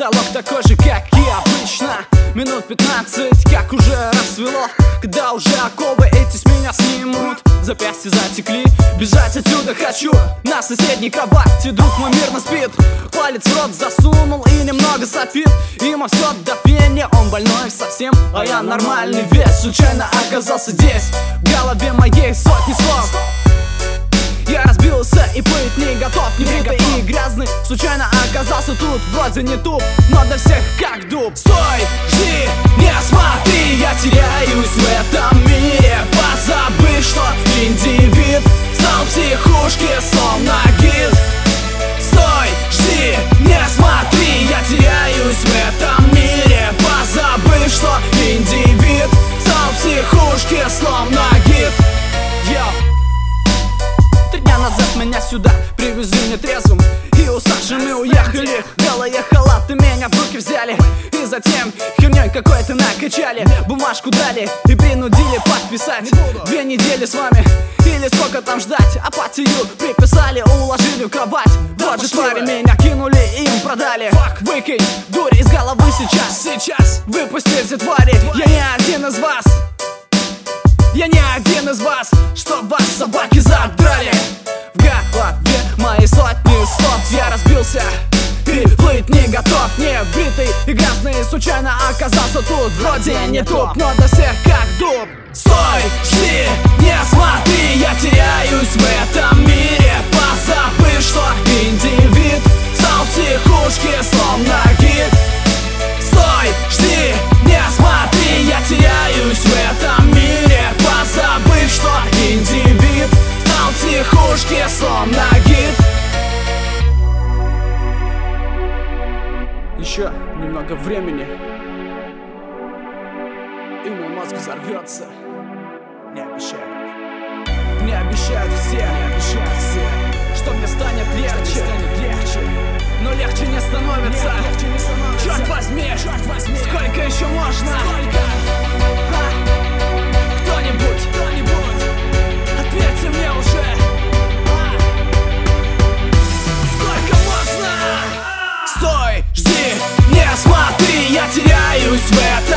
Потолок такой же, как и обычно. Минут 15, как уже рассвело Когда уже оковы эти с меня снимут. Запястья затекли, бежать отсюда хочу. На соседней кровати друг мой мирно спит. Палец в рот засунул и немного сопит. Ему все до пения, он больной совсем А я нормальный. Вес, случайно оказался здесь В голове моей сотни слов. Я разбился и быть не готов Не бритый и грязный Случайно оказался тут. Вроде не туп, но для всех как дуб. Стой, жди, не смотри Я теряюсь в этом уехали Белые халаты меня в руки взяли. И затем херней какой-то накачали. Бумажку дали и принудили подписать. Две недели с вами или сколько там ждать? Апатию приписали, уложили в кровать. Вот же твари меня кинули, им продали. Выкинь дурь из головы сейчас. Сейчас. Выпустите твари. Я не один из вас. Я не один из вас, что вас собаки задрали? В голове мои сотни слов Я разбился и плыть не готов Не бритый и грязный. Случайно оказался тут Вроде не туп, но для всех как дуб. Стой, жди, не смотри, я теряюсь в этом мире Еще немного времени. И мой мозг взорвется. Не обещаю Не обещают все, не обещают все. Что мне станет легче, станет легче. Но легче не становится, Нет, легче не становится. Черт, возьми, Черт возьми, сколько еще можно? sweat.